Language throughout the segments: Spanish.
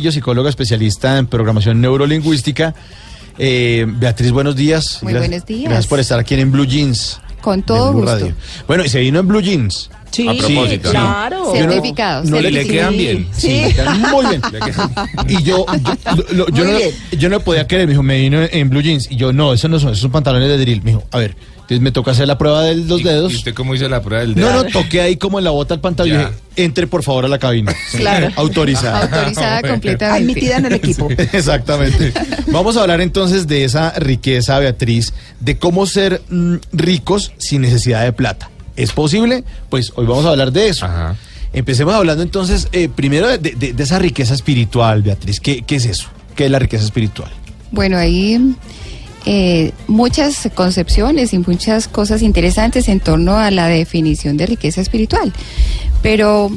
Yo, psicóloga especialista en programación neurolingüística. Eh, Beatriz, buenos días. Muy Gracias- buenos días. Gracias por estar aquí en Blue Jeans. Con todo Blue gusto. Radio. Bueno, y se vino en Blue Jeans. Sí, A propósito, ¿no? claro. Yo no- Certificado. no le- quedan bien. Sí, quedan muy bien. Y yo, yo, lo- yo no, yo no podía creer, me dijo, me vino en Blue Jeans. Y yo, no, eso no son, esos son pantalones de drill. Me dijo, a ver, entonces me toca hacer la prueba de los ¿Y- dedos. ¿Y usted cómo hizo la prueba del dedo? No, no, toqué ahí como en la bota del pantalón y dije, entre por favor a la cabina. Claro. Autorizada. Autorizada completamente. Admitida en el equipo. Exactamente. Vamos a hablar entonces de esa riqueza, Beatriz, de cómo ser mm, ricos sin necesidad de plata. ¿Es posible? Pues hoy vamos a hablar de eso. Ajá. Empecemos hablando entonces, eh, primero de, de- de esa riqueza espiritual, Beatriz. ¿Qué, qué es eso? ¿Qué es la riqueza espiritual? Bueno, hay eh, muchas concepciones y muchas cosas interesantes en torno a la definición de riqueza espiritual. Pero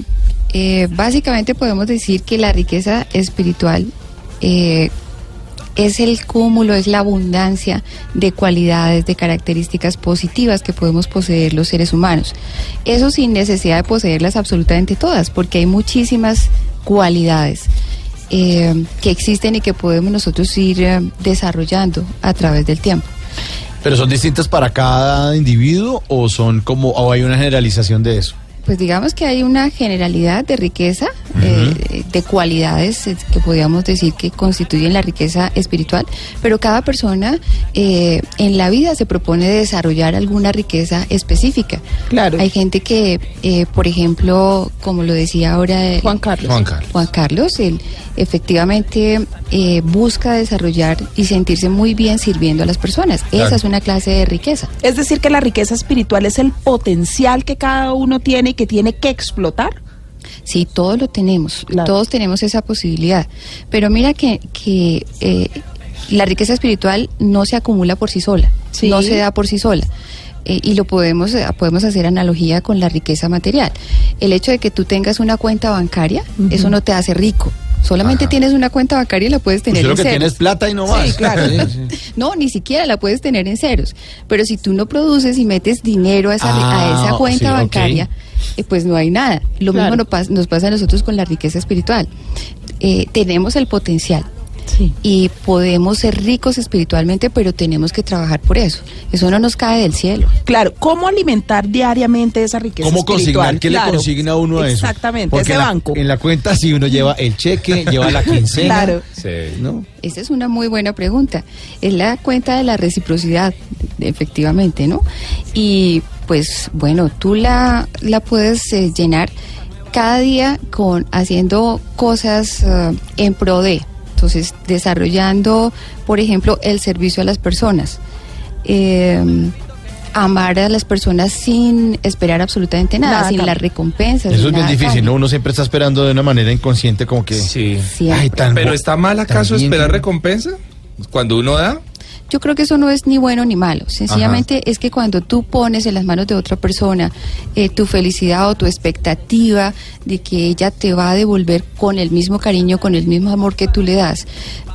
eh, básicamente podemos decir que la riqueza espiritual eh, es el cúmulo, es la abundancia de cualidades, de características positivas que podemos poseer los seres humanos. Eso sin necesidad de poseerlas absolutamente todas, porque hay muchísimas cualidades eh, que existen y que podemos nosotros ir eh, desarrollando a través del tiempo. ¿Pero son distintas para cada individuo o son como, o hay una generalización de eso? Pues digamos que hay una generalidad de riqueza, eh, de cualidades eh, que podríamos decir que constituyen la riqueza espiritual, pero cada persona eh, en la vida se propone desarrollar alguna riqueza específica. Claro. Hay gente que, eh, por ejemplo, como lo decía ahora el- Juan Carlos. Juan Carlos. Juan Carlos, él efectivamente eh, busca desarrollar y sentirse muy bien sirviendo a las personas. Claro. Esa es una clase de riqueza. Es decir, que la riqueza espiritual es el potencial que cada uno tiene y que tiene que explotar. Sí, todos lo tenemos, Claro. todos tenemos esa posibilidad. Pero mira que, que eh, la riqueza espiritual no se acumula por sí sola, Sí. no se da por sí sola. Eh, y lo podemos, eh, podemos hacer analogía con la riqueza material. El hecho de que tú tengas una cuenta bancaria, eso no te hace rico. Solamente Ajá. tienes una cuenta bancaria y la puedes tener lo en que ceros. tiene es plata y no más. Sí, claro. No, ni siquiera la puedes tener en ceros. Pero si tú no produces y metes dinero a esa, Ah, a esa cuenta sí, ok. Eh, pues no hay nada. Lo Claro. mismo nos pasa, nos pasa a nosotros con la riqueza espiritual. Eh, tenemos el potencial Sí. y podemos ser ricos espiritualmente, pero tenemos que trabajar por eso. Eso no nos cae del cielo. Claro, ¿cómo alimentar diariamente esa riqueza ¿Cómo espiritual? consignar? ¿Qué le Claro. consigna uno a eso? Exactamente, Porque ese en la, banco. En la cuenta si uno lleva el cheque, lleva la quincena. Claro. Sí. ¿no? Esa es una muy buena pregunta. Es la cuenta de la reciprocidad, efectivamente, ¿no? Y pues bueno, tú la, la puedes eh, llenar cada día con haciendo cosas eh, en pro de. Entonces, desarrollando, por ejemplo, el servicio a las personas. Eh, amar a las personas sin esperar absolutamente nada, Nada, sin las recompensas. Eso es bien difícil, cambio. ¿no? Uno siempre está esperando de una manera inconsciente como que... Sí. Ay, tan ¿Pero está mal acaso esperar recompensa? Cuando uno da. Yo creo que eso no es ni bueno ni malo. Sencillamente es que cuando tú pones en las manos de otra persona eh, tu felicidad o tu expectativa de que ella te va a devolver con el mismo cariño, con el mismo amor que tú le das,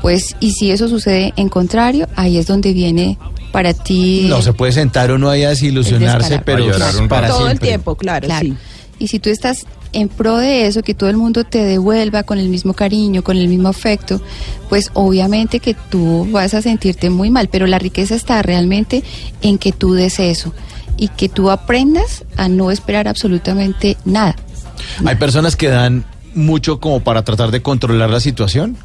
pues y si eso sucede en contrario, ahí es donde viene para ti No se puede sentar uno ahí a desilusionarse, pero A llorar un para Todo el tiempo, claro, Claro. sí. Y si tú estás en pro de eso, que todo el mundo te devuelva con el mismo cariño, con el mismo afecto, pues obviamente que tú vas a sentirte muy mal, pero la riqueza está realmente en que tú des eso y que tú aprendas a no esperar absolutamente nada. Hay personas que dan mucho como para tratar de controlar la situación.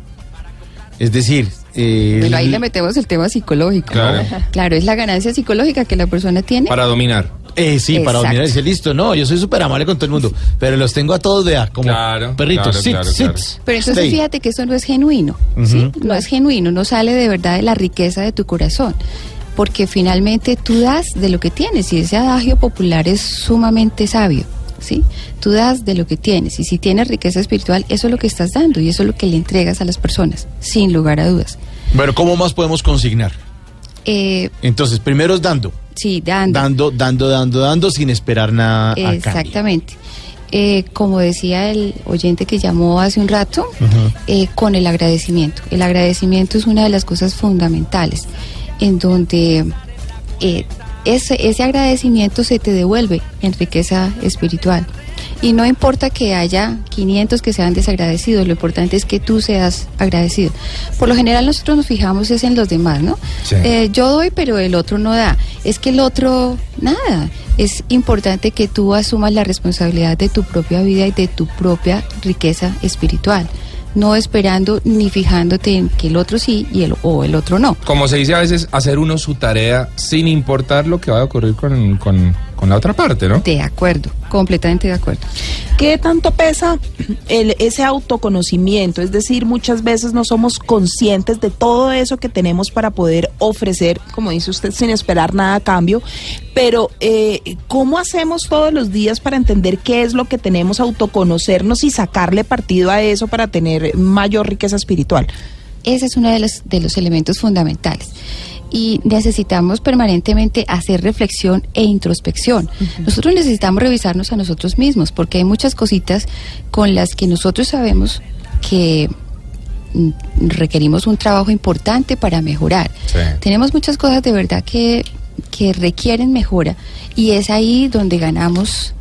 Es decir, eh, Pero ahí le metemos el tema psicológico. ¿no? Claro. Es la ganancia psicológica que la persona tiene. Para dominar. eh, sí, para dominar, dice, listo, no, yo soy súper amable con todo el mundo, pero los tengo a todos de a, como Claro, perritos, claro, sit, claro, sit, claro. Pero entonces stay. fíjate que eso no es genuino, ¿sí? No es genuino, no sale de verdad de la riqueza de tu corazón, porque finalmente tú das de lo que tienes y ese adagio popular es sumamente sabio, ¿sí? Tú das de lo que tienes y si tienes riqueza espiritual, eso es lo que estás dando y eso es lo que le entregas a las personas, sin lugar a dudas. Bueno, ¿cómo más podemos consignar? Eh, Entonces, primero es dando, sí, dando. dando, dando, dando, dando, sin esperar nada a cambio. Exactamente. Eh, como decía el oyente que llamó hace un rato, eh, con el agradecimiento. El agradecimiento es una de las cosas fundamentales, en donde eh, ese, ese agradecimiento se te devuelve en riqueza espiritual. Y no importa que haya 500 que sean desagradecidos, lo importante es que tú seas agradecido. Por lo general nosotros nos fijamos es en los demás, ¿no? Sí. Eh, yo doy, pero el otro no da. Es que el otro, nada. Es importante que tú asumas la responsabilidad de tu propia vida y de tu propia riqueza espiritual. No esperando ni fijándote en que el otro sí y el, o el otro no. Como se dice a veces, hacer uno su tarea sin importar lo que vaya a ocurrir con, con, con la otra parte, ¿no? De acuerdo, completamente de acuerdo. ¿Qué tanto pesa el, ese autoconocimiento? Es decir, muchas veces no somos conscientes de todo eso que tenemos para poder ofrecer, como dice usted, sin esperar nada a cambio. Pero, eh, ¿cómo hacemos todos los días para entender qué es lo que tenemos, autoconocernos y sacarle partido a eso para tener mayor riqueza espiritual? Ese es uno de los, de los elementos fundamentales. Y necesitamos permanentemente hacer reflexión e introspección. Nosotros necesitamos revisarnos a nosotros mismos, porque hay muchas cositas con las que nosotros sabemos que mm, requerimos un trabajo importante para mejorar. Sí. Tenemos muchas cosas de verdad que, que requieren mejora y es ahí donde ganamos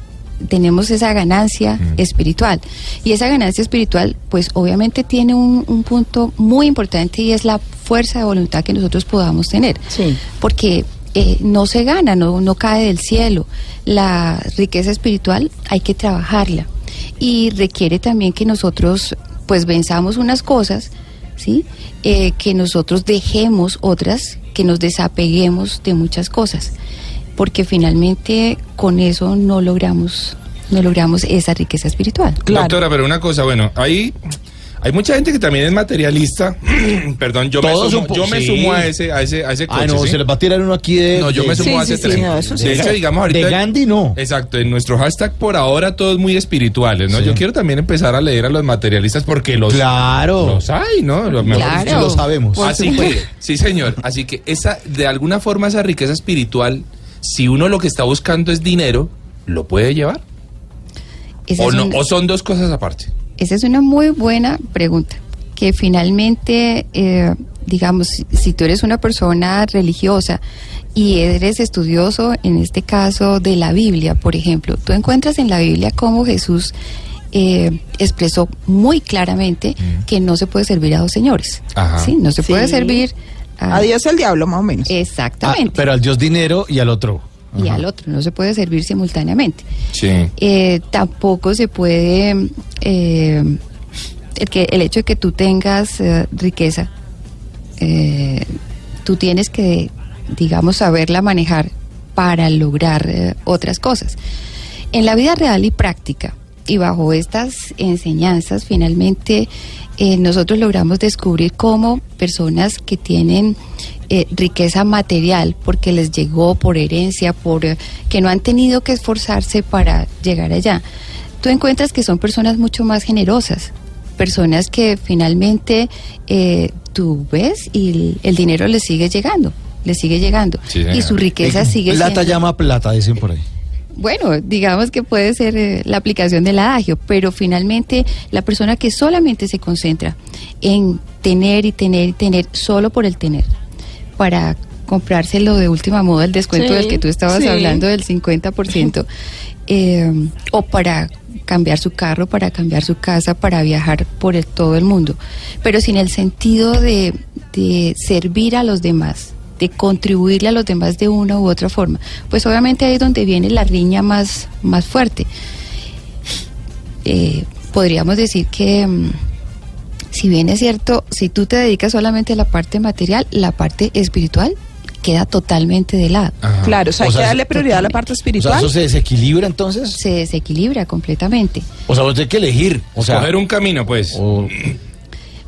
tenemos esa ganancia Mm. espiritual. Y esa ganancia espiritual, pues obviamente tiene un, un punto muy importante y es la fuerza de voluntad que nosotros podamos tener. Sí. Porque eh, no se gana, no, no cae del cielo. La riqueza espiritual hay que trabajarla. Y requiere también que nosotros, pues, venzamos unas cosas, ¿sí? Eh, que nosotros dejemos otras, que nos desapeguemos de muchas cosas. Porque finalmente con eso no logramos, no logramos esa riqueza espiritual. Claro. Doctora, pero una cosa, bueno, ahí hay mucha gente que también es materialista. Perdón, yo me sumo, yo me sí. sumo a ese, a ese, a ese coche. Ah, no, ¿sí? se les va a tirar uno aquí de. No, yo de- me sumo Sí, a ese sí, sí, tren. no, eso sí. de hecho, digamos ahorita. De Gandhi no. Exacto, en nuestro hashtag por ahora todos muy espirituales, ¿no? Sí. Yo quiero también empezar a leer a los materialistas porque los, Claro. los hay, ¿no? Lo mejor Claro. Lo sabemos. Así que, sí señor, así que esa, de alguna forma esa riqueza espiritual, si uno lo que está buscando es dinero, ¿lo puede llevar? ¿O, es no, un- ¿O son dos cosas aparte? Esa es una muy buena pregunta, que finalmente, eh, digamos, si, si tú eres una persona religiosa y eres estudioso, en este caso de la Biblia, por ejemplo, tú encuentras en la Biblia cómo Jesús eh, expresó muy claramente que no se puede servir a dos señores. Ajá. ¿sí? No se puede servir. Adiós el diablo, más o menos. Ah, Exactamente. pero al Dios dinero y al otro. y Ajá. al otro, no se puede servir simultáneamente. Sí. Eh, tampoco se puede eh, el que el hecho de que tú tengas eh, riqueza eh, tú tienes que digamos saberla manejar para lograr eh, otras cosas en la vida real y práctica y bajo estas enseñanzas finalmente eh, nosotros logramos descubrir cómo personas que tienen eh, riqueza material porque les llegó por herencia, por eh, que no han tenido que esforzarse para llegar allá. Tú encuentras que son personas mucho más generosas, personas que finalmente eh, tú ves y el, el dinero les sigue llegando, les sigue llegando Sí, y su riqueza sigue Plata siendo- llama plata, dicen por ahí. Bueno, digamos que puede ser eh, la aplicación del adagio, pero finalmente la persona que solamente se concentra en tener y tener y tener solo por el tener, para comprárselo de última moda, el descuento Sí, del que tú estabas sí. hablando del 50%, eh, o para cambiar su carro, para cambiar su casa, para viajar por el- todo el mundo, pero sin el sentido de, de servir a los demás, de contribuirle a los demás de una u otra forma. Pues obviamente ahí es donde viene la riña más, más fuerte. Eh, podríamos decir que, mm, si bien es cierto, si tú te dedicas solamente a la parte material, la parte espiritual queda totalmente de lado. Ajá. Claro, o sea, hay O sea, que darle prioridad a la parte O sea, espiritual. eso se desequilibra entonces. Se desequilibra completamente. O sea, usted hay que elegir. O sea, Coger un camino, pues. o-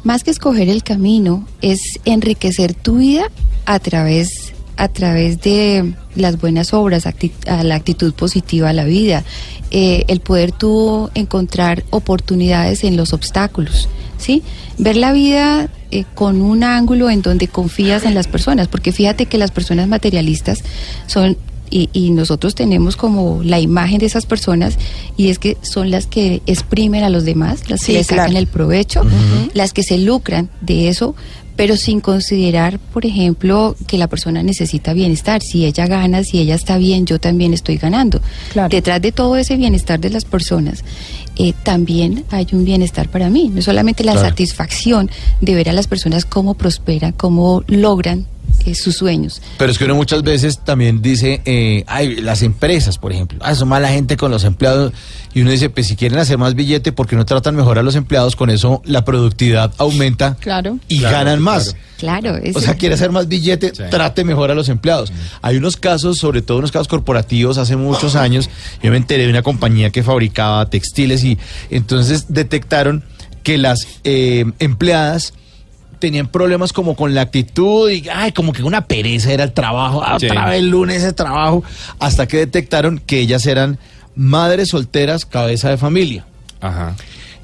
Más que escoger el camino, es enriquecer tu vida a través, a través de las buenas obras, acti- a la actitud positiva a la vida, eh, el poder tú encontrar oportunidades en los obstáculos, ¿sí? Ver la vida eh, con un ángulo en donde confías en las personas, porque fíjate que las personas materialistas son Y, y nosotros tenemos como la imagen de esas personas y es que son las que exprimen a los demás, las Sí, que le sacan el provecho, las que se lucran de eso, pero sin considerar, por ejemplo, que la persona necesita bienestar. Si ella gana, si ella está bien, yo también estoy ganando. Claro. Detrás de todo ese bienestar de las personas, eh, también hay un bienestar para mí. No solamente la Claro. satisfacción de ver a las personas cómo prosperan, cómo logran eh, sus sueños. Pero es que uno muchas veces también dice, eh, ay, las empresas, por ejemplo, ah, son mala gente con los empleados. Y uno dice, pues si quieren hacer más billete, ¿por qué no tratan mejor a los empleados? Con eso la productividad aumenta Claro. y Claro, ganan más. Claro, O sea, quiere hacer más billete, Sí. trate mejor a los empleados. Hay unos casos, sobre todo unos casos corporativos, hace muchos años, yo me enteré de una compañía que fabricaba textiles y entonces detectaron que las eh, empleadas tenían problemas como con la actitud y ay, como que una pereza era el trabajo, ah, Sí. otra vez el lunes ese trabajo, hasta que detectaron que ellas eran madres solteras, cabeza de familia Ajá.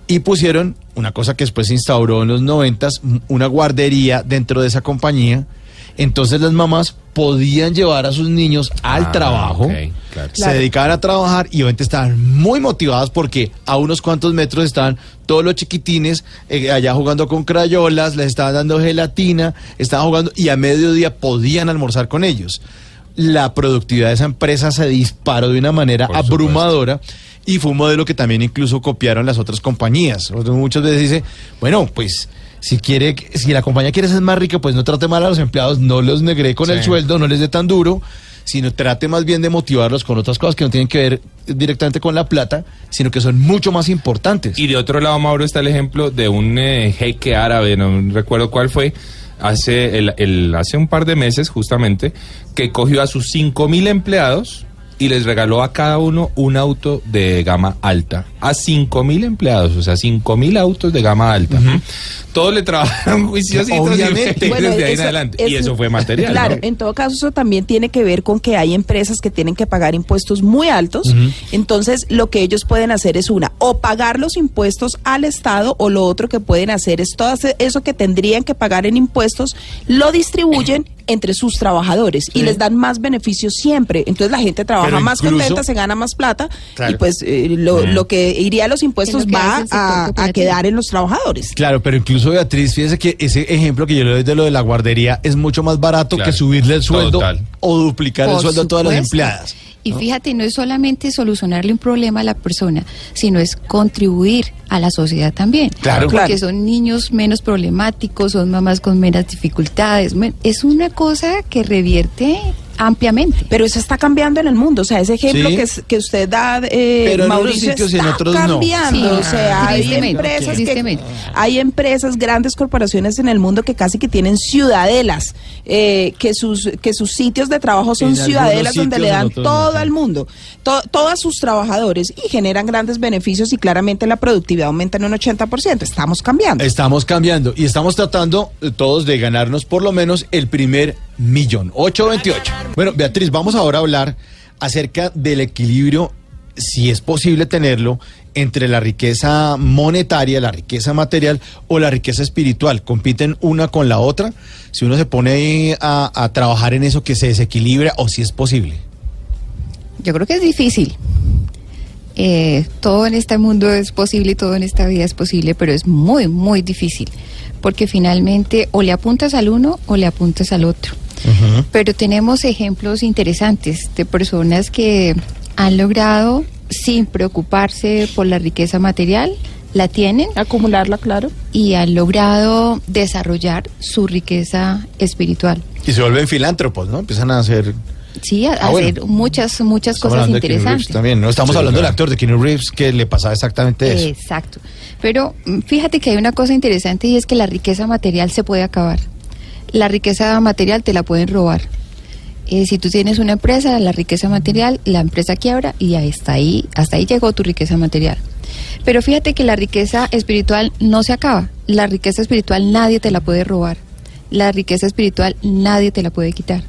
y pusieron una cosa que después se instauró en los noventas, una guardería dentro de esa compañía. Entonces las mamás podían llevar a sus niños al Ah, trabajo, claro. se dedicaban a trabajar y obviamente estaban muy motivadas porque a unos cuantos metros estaban todos los chiquitines eh, allá jugando con crayolas, les estaban dando gelatina, estaban jugando y a mediodía podían almorzar con ellos. La productividad de esa empresa se disparó de una manera Por supuesto. abrumadora y fue un modelo que también incluso copiaron las otras compañías. Muchas veces dice, bueno, pues si quiere, si la compañía quiere ser más rica, pues no trate mal a los empleados, no los negre con Sí. el sueldo, no les dé tan duro, sino trate más bien de motivarlos con otras cosas que no tienen que ver directamente con la plata, sino que son mucho más importantes. Y de otro lado, Mauro, está el ejemplo de un eh, jeque árabe, no recuerdo cuál fue, hace, el, el- hace un par de meses justamente, que cogió a sus 5 mil empleados y les regaló a cada uno un auto de gama alta. A 5 mil empleados, o sea, 5 mil autos de gama alta. Todos le trabajaron juiciositos Obviamente. y Bueno, desde ahí en eso adelante. es- y eso fue material. Claro, ¿no? en todo caso eso también tiene que ver con que hay empresas que tienen que pagar impuestos muy altos. Entonces lo que ellos pueden hacer es una, o pagar los impuestos al Estado o lo otro que pueden hacer es todo eso que tendrían que pagar en impuestos, lo distribuyen entre sus trabajadores y les dan más beneficios siempre. Entonces la gente trabaja Pero más incluso- contenta, se gana más plata Claro. y pues eh, lo, lo que iría a los impuestos va a, quedar en los trabajadores. Claro, pero incluso Beatriz, fíjese que ese ejemplo que yo le doy de lo de la guardería es mucho más barato Claro. que subirle el sueldo Total. o duplicar el sueldo a todas las empleadas. Y fíjate, no es solamente solucionarle un problema a la persona, sino es contribuir a la sociedad también. Claro. Porque Claro. son niños menos problemáticos, son mamás con menos dificultades. Es una cosa que revierte ampliamente. Pero eso está cambiando en el mundo. O sea, ese ejemplo Sí. que, es- que usted da, eh, Pero en unos Mauricio, sitios y en está otros no. cambiando. Sí, o sea, hay empresas, que, hay empresas, grandes corporaciones en el mundo que casi que tienen ciudadelas, eh, que sus que sus sitios de trabajo son En ciudadelas donde le en dan no, todo al mundo, to- todos sus trabajadores y generan grandes beneficios y claramente la productividad aumenta en un 80%. Estamos cambiando. Estamos cambiando y estamos tratando eh, todos de ganarnos por lo menos el primer millón. 828. Bueno, Beatriz, vamos ahora a hablar acerca del equilibrio, si es posible tenerlo, entre la riqueza monetaria, la riqueza material o la riqueza espiritual. ¿Compiten una con la otra? Si uno se pone a, trabajar en eso, que se desequilibra o si es posible. Yo creo que es difícil. Eh, todo en este mundo es posible todo en esta vida es posible, pero es muy, muy difícil. Porque finalmente o le apuntas al uno o le apuntas al otro. Pero tenemos ejemplos interesantes de personas que han logrado, sin preocuparse por la riqueza material, la tienen Acumularla, claro. y han logrado desarrollar su riqueza espiritual. Y se vuelven filántropos, ¿no? Empiezan a hacer... Sí, a, Ah, bueno. hacer muchas, muchas Estamos cosas interesantes. También, ¿no? Estamos Sí, hablando del actor de Keanu Reeves que le pasaba exactamente eso. Exacto. Pero mm, fíjate que hay una cosa interesante y es que la riqueza material se puede acabar. La riqueza material te la pueden robar. Eh, si tú tienes una empresa, la riqueza material, la empresa quiebra y está ahí, hasta ahí llegó tu riqueza material. Pero fíjate que la riqueza espiritual no se acaba. La riqueza espiritual nadie te la puede robar. La riqueza espiritual nadie te la puede quitar.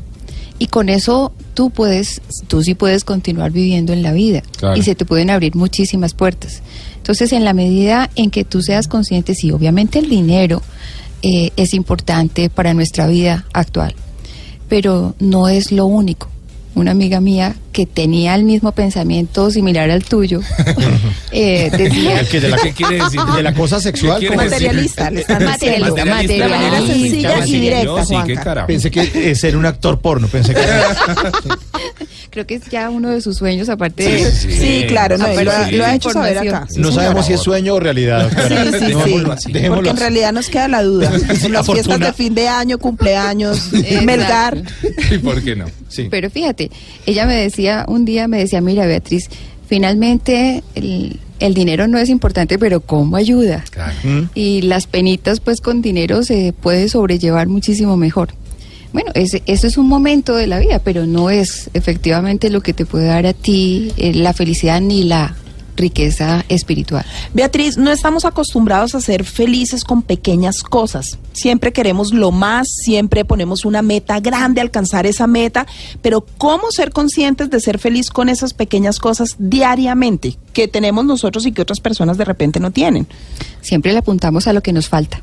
Y con eso tú puedes, tú sí puedes continuar viviendo en la vida. Claro. Y se te pueden abrir muchísimas puertas. Entonces, en la medida en que tú seas consciente, sí, obviamente el dinero eh, es importante para nuestra vida actual, pero no es lo único. una amiga mía que tenía el mismo pensamiento similar al tuyo, eh, decía... ¿El que de la, ¿Qué quiere decir? ¿De la cosa sexual? Materialista, Materialista. De manera sencilla y directa, sí. Pensé que es ser un actor porno, pensé que era... Creo que es ya uno de sus sueños, aparte de... Sí, Sí, claro, no, lo, pero ha- sí. lo ha hecho saber acá. Sí, no sabemos si es sueño o realidad. Sí, sí, sí. Así. Porque en realidad nos queda la duda. Sí, Las la fiestas de fin de año, cumpleaños, Exacto. Melgar. ¿Y por qué no? Sí. Pero fíjate, ella me decía, un día me decía, mira Beatriz, finalmente el, el dinero no es importante, pero ¿cómo ayuda? Claro. Y las penitas pues con dinero se puede sobrellevar muchísimo mejor. Bueno, ese, eso es un momento de la vida, pero no es efectivamente lo que te puede dar a ti eh, la felicidad ni la riqueza espiritual. Beatriz, no estamos acostumbrados a ser felices con pequeñas cosas. Siempre queremos lo más, siempre ponemos una meta grande, alcanzar esa meta, pero ¿cómo ser conscientes de ser feliz con esas pequeñas cosas diariamente que tenemos nosotros y que otras personas de repente no tienen? Siempre le apuntamos a lo que nos falta.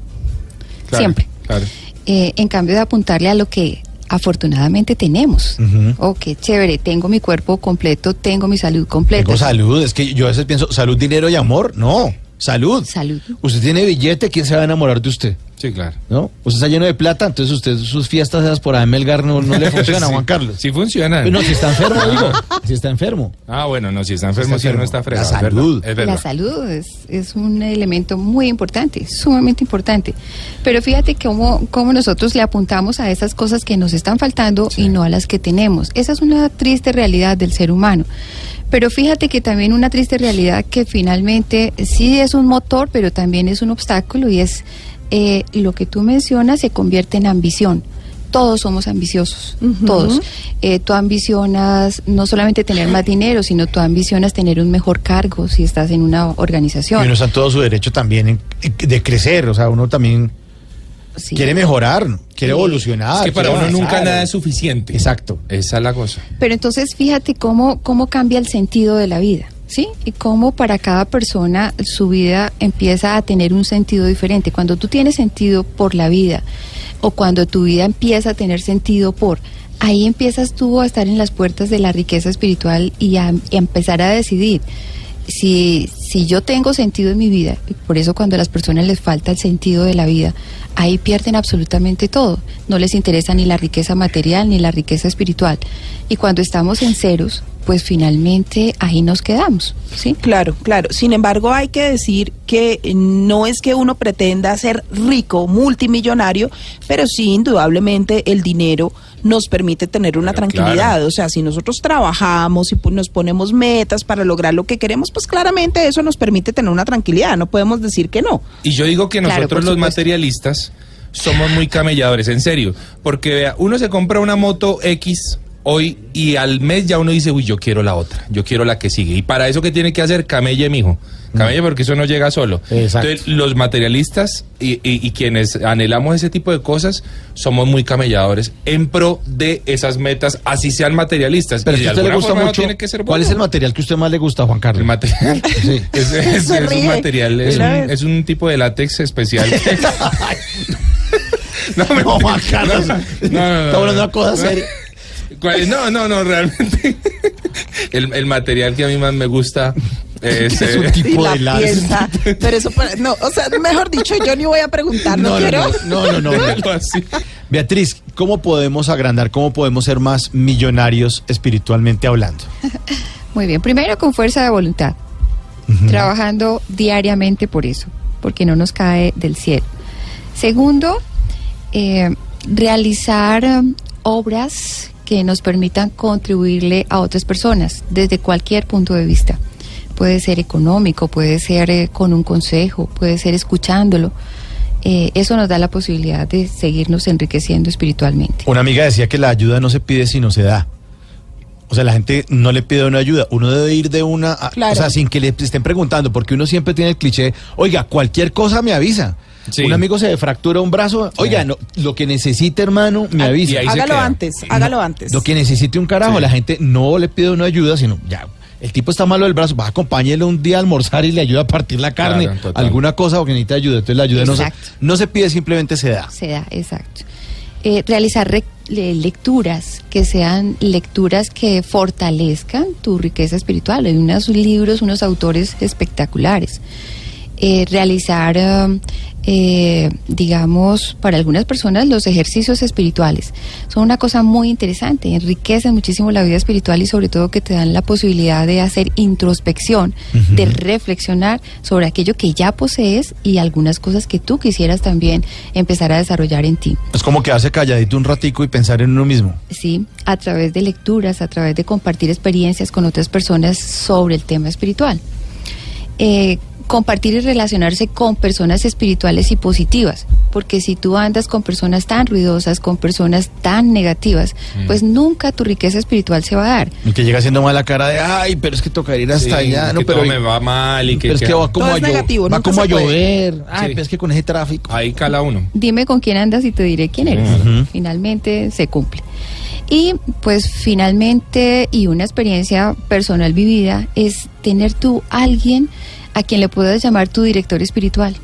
Claro, Siempre. Claro. Eh, en cambio de apuntarle a lo que afortunadamente tenemos. Ujú. Oh, qué chévere, tengo mi cuerpo completo, tengo mi salud completa. Tengo salud, es que yo a veces pienso, salud, dinero y amor. No, salud. Salud. Usted tiene billete, ¿quién se va a enamorar de usted? Sí, claro. ¿No? Usted está lleno de plata, entonces usted sus fiestas esas por ahí Melgar no, no le funcionan, Sí. Juan Carlos. Sí funcionan. Pues No, si está enfermo, digo. Si está enfermo. Ah, bueno, no, si está enfermo, está si no está fregado. La salud. Es verdad. La salud es, es un elemento muy importante, sumamente importante. Pero fíjate cómo, cómo nosotros le apuntamos a esas cosas que nos están faltando y no a las que tenemos. Esa es una triste realidad del ser humano. Pero fíjate que también una triste realidad que finalmente sí es un motor, pero también es un obstáculo y es eh, lo que tú mencionas se convierte en ambición. Todos somos ambiciosos, todos. Eh, tú ambicionas no solamente tener más dinero, sino tú ambicionas tener un mejor cargo si estás en una Y organización. uno está en todo su derecho también en- de crecer, o sea, uno también Sí. quiere mejorar, quiere Sí. evolucionar. Es que para uno nunca nada es suficiente. Exacto. Esa es la cosa. Pero entonces fíjate cómo, cómo cambia el sentido de la vida, ¿sí? Y cómo para cada persona su vida empieza a tener un sentido diferente. Cuando tú tienes sentido por la vida o cuando tu vida empieza a tener sentido por... Ahí empiezas tú a estar en las puertas de la riqueza espiritual y a, y a empezar a decidir si, si yo tengo sentido en mi vida, y por eso cuando a las personas les falta el sentido de la vida, ahí pierden absolutamente todo. No les interesa ni la riqueza material ni la riqueza espiritual. Y cuando estamos en ceros, pues finalmente ahí nos quedamos, ¿sí? Claro, claro. Sin embargo, hay que decir que eh, no es que uno pretenda ser rico, multimillonario, pero sí, indudablemente, el dinero nos permite tener una Pero tranquilidad. claro. O sea, si nosotros trabajamos y nos ponemos metas para lograr lo que queremos, pues claramente eso nos permite tener una tranquilidad. No podemos decir que no. Y yo digo que nosotros los supuesto. materialistas somos muy camelladores, en serio. Porque vea, uno se compra una moto X hoy y al mes ya uno dice, uy, yo quiero la otra, yo quiero la que sigue. Y para eso, ¿qué tiene que hacer? Camelle, mijo. Camelle porque eso no llega solo. Exacto. Entonces, los materialistas y, y- y quienes anhelamos ese tipo de cosas somos muy camelladores en pro de esas metas, así sean materialistas. Pero y si a usted le gusta no mucho, tiene que ser ¿cuál es el material que a usted más le gusta, Juan Carlos? El material. Sí. Es, un material, es un, ves. es un tipo de látex especial. no, No. Juan Carlos. No, no, no, Estamos hablando de una cosa no. seria. ¿Cuál es? No, no, no, realmente. El, el material que a mí más me gusta es. Es un eh, tipo y la de látex. piensa. Pero eso, para- no, o sea, mejor dicho, yo ni voy a preguntar, no, No, no, quiero. no, no, no, no. así. Beatriz, ¿cómo podemos agrandar, cómo podemos ser más millonarios espiritualmente hablando? Muy bien, primero con fuerza de voluntad, trabajando diariamente por eso, porque no nos cae del cielo. Segundo, eh, realizar eh, obras que nos permitan contribuirle a otras personas desde cualquier punto de vista. Puede ser económico, puede ser eh, con un consejo, puede ser escuchándolo. Eh, eso nos da la posibilidad de seguirnos enriqueciendo espiritualmente. Una amiga decía que la ayuda no se pide sino se da. O sea, la gente no le pide una ayuda, uno debe ir de una, a- Claro. o sea, sin que le estén preguntando, porque uno siempre tiene el cliché, oiga, cualquier cosa me avisa. Sí. Un amigo se fractura un brazo, oiga, no, lo que necesite, hermano, me Ah, avisa. Hágalo antes, hágalo antes. Lo que necesite un carajo, Sí. la gente no le pide una ayuda, sino ya, el tipo está malo del brazo, va, acompáñele un día a almorzar y le ayuda a partir la carne, Claro, alguna cosa porque necesita ayuda, entonces la ayuda no se, Exacto. no se pide, simplemente se da. Se da, exacto. eh, realizar re- le- lecturas que sean lecturas que fortalezcan tu riqueza espiritual. Hay unos libros, unos autores espectaculares. Eh, realizar, eh, eh, digamos, para algunas personas los ejercicios espirituales son una cosa muy interesante, enriquecen muchísimo la vida espiritual y sobre todo que te dan la posibilidad de hacer introspección, de reflexionar sobre aquello que ya posees y algunas cosas que tú quisieras también empezar a desarrollar en ti. Es como quedarse calladito un ratico y pensar en uno mismo. ¿sí? A través de lecturas, a través de compartir experiencias con otras personas sobre el tema espiritual. Eh, compartir y relacionarse con personas espirituales y positivas, porque si tú andas con personas tan ruidosas, con personas tan negativas, pues nunca tu riqueza espiritual se va a dar. Y que llega haciendo mala cara de, ay, pero es que toca ir hasta Sí, allá. No, que pero, todo me va mal y que, pero es que que- va como, Todo a, negativo, va como a llover. Ay, Sí. pero es que con ese tráfico. ahí cala uno. Dime con quién andas y te diré quién eres. Finalmente se cumple. Y pues finalmente, y una experiencia personal vivida, es tener tú alguien a quien le puedas llamar tu director espiritual.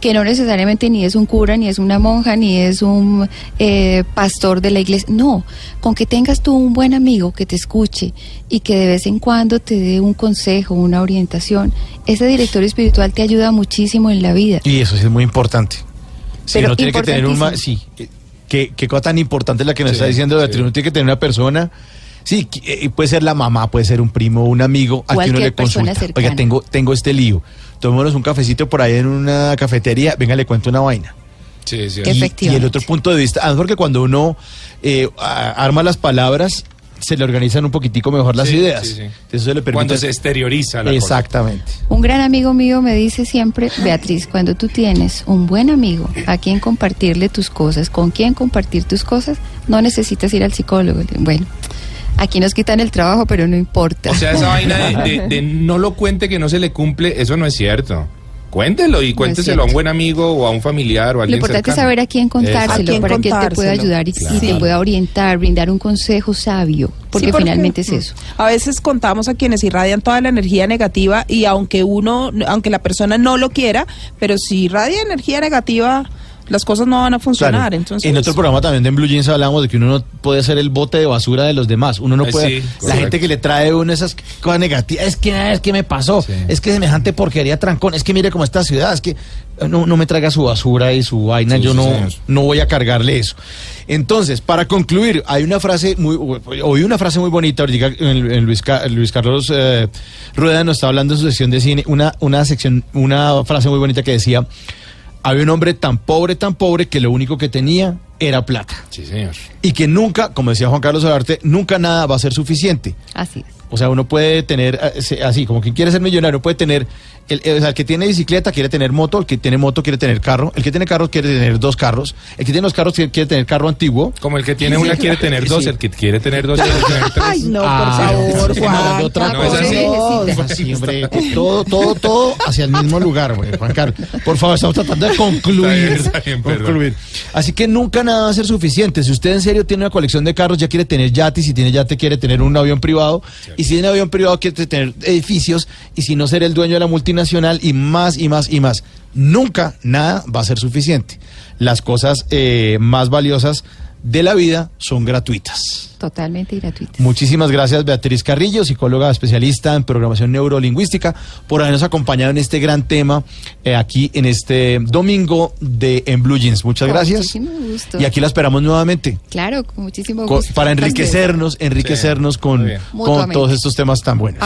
Que no necesariamente ni es un cura, ni es una monja, ni es un eh, pastor de la iglesia. No, con que tengas tú un buen amigo que te escuche y que de vez en cuando te dé un consejo, una orientación. Ese director espiritual te ayuda muchísimo en la vida. Y eso sí es muy importante. Si Pero no tiene que tener un... Sí, qué, qué cosa tan importante la que nos Sí, está diciendo Beatriz. sí. Uno tiene que tener una persona... Sí, eh, puede ser la mamá, puede ser un primo, un amigo, a quien uno le consulta. cercana. Oiga, tengo, tengo este lío. Tomémonos un cafecito por ahí en una cafetería. Venga, le cuento una vaina. Sí, sí. Y- Efectivamente. Y, el otro punto de vista, además porque cuando uno eh, a- arma las palabras, se le organizan un poquitico mejor las Sí, ideas. sí, sí. Eso le permite... Cuando se exterioriza la cosa. Exactamente. Un gran amigo mío me dice siempre, Beatriz, cuando tú tienes un buen amigo a quien compartirle tus cosas, con quien compartir tus cosas, no necesitas ir al psicólogo. Bueno, aquí nos quitan el trabajo, pero no importa. O sea, esa vaina de, de- de no lo cuente que no se le cumple, eso no es cierto. Cuéntelo y cuénteselo a un buen amigo o a un familiar o a Lo alguien importante es saber a quién contárselo, A quién para que él te pueda ayudar y, y Claro. te pueda orientar, brindar un consejo sabio, porque, Sí, finalmente es eso. A veces contamos a quienes irradian toda la energía negativa y aunque uno, aunque la persona no lo quiera, pero si irradia energía negativa, las cosas no van a funcionar. Claro. Entonces, en otro programa también de en Blue Jeans hablamos de que uno no puede ser el bote de basura de los demás. Uno no Eh, puede. sí, la correcto. gente que le trae a uno esas cosas negativas. Es que, es que me pasó. Sí. Es que semejante porquería trancón. Es que mire cómo esta ciudad. Es que no, no me traiga su basura y su vaina. Sí, Yo sí, no, señor. no voy a cargarle eso. Entonces, para concluir, hay una frase muy. Oí una frase muy bonita. ahorita En, en Luis, Ca- Luis Carlos eh, Rueda nos está hablando en su sección de cine. Una, una sección, una frase muy bonita que decía. Había un hombre tan pobre, tan pobre, que lo único que tenía era plata. Sí, señor. Y que nunca, como decía Juan Carlos Solarte, nunca nada va a ser suficiente. Así es. O sea, uno puede tener, eh, así, como quien quiere ser millonario, puede tener, el, el- o sea, el que tiene bicicleta quiere tener moto, el que tiene moto quiere tener carro, el que tiene carro quiere tener dos carros, el que tiene los carros quiere, quiere tener carro antiguo. Como el que tiene una quiere tener dos, Sí. el que quiere tener dos quiere tener tres. Ay, no, Ah, por favor, no, Juan. no, otra cosa. Dios. Así, hombre, todo, todo, todo hacia el mismo lugar, güey, Juan Carlos. Por favor, estamos tratando de concluir. Está bien, está bien, concluir. Así que nunca nada va a ser suficiente. Si usted en serio tiene una colección de carros, ya quiere tener yate, y si tiene yate quiere tener un avión privado, y si tiene avión privado quiere tener edificios, y si no ser el dueño de la multinacional, y más y más y más. Nunca nada va a ser suficiente. Las cosas eh, más valiosas de la vida son gratuitas. Totalmente gratuito. Muchísimas gracias Beatriz Carrillo, psicóloga especialista en programación neurolingüística, por habernos acompañado en este gran tema eh, aquí en este domingo de En Blue Jeans. Muchas Con gracias. muchísimo gusto. Y aquí la esperamos nuevamente Claro, con muchísimo gusto. para enriquecernos, enriquecernos Sí, con, con todos estos temas tan buenos.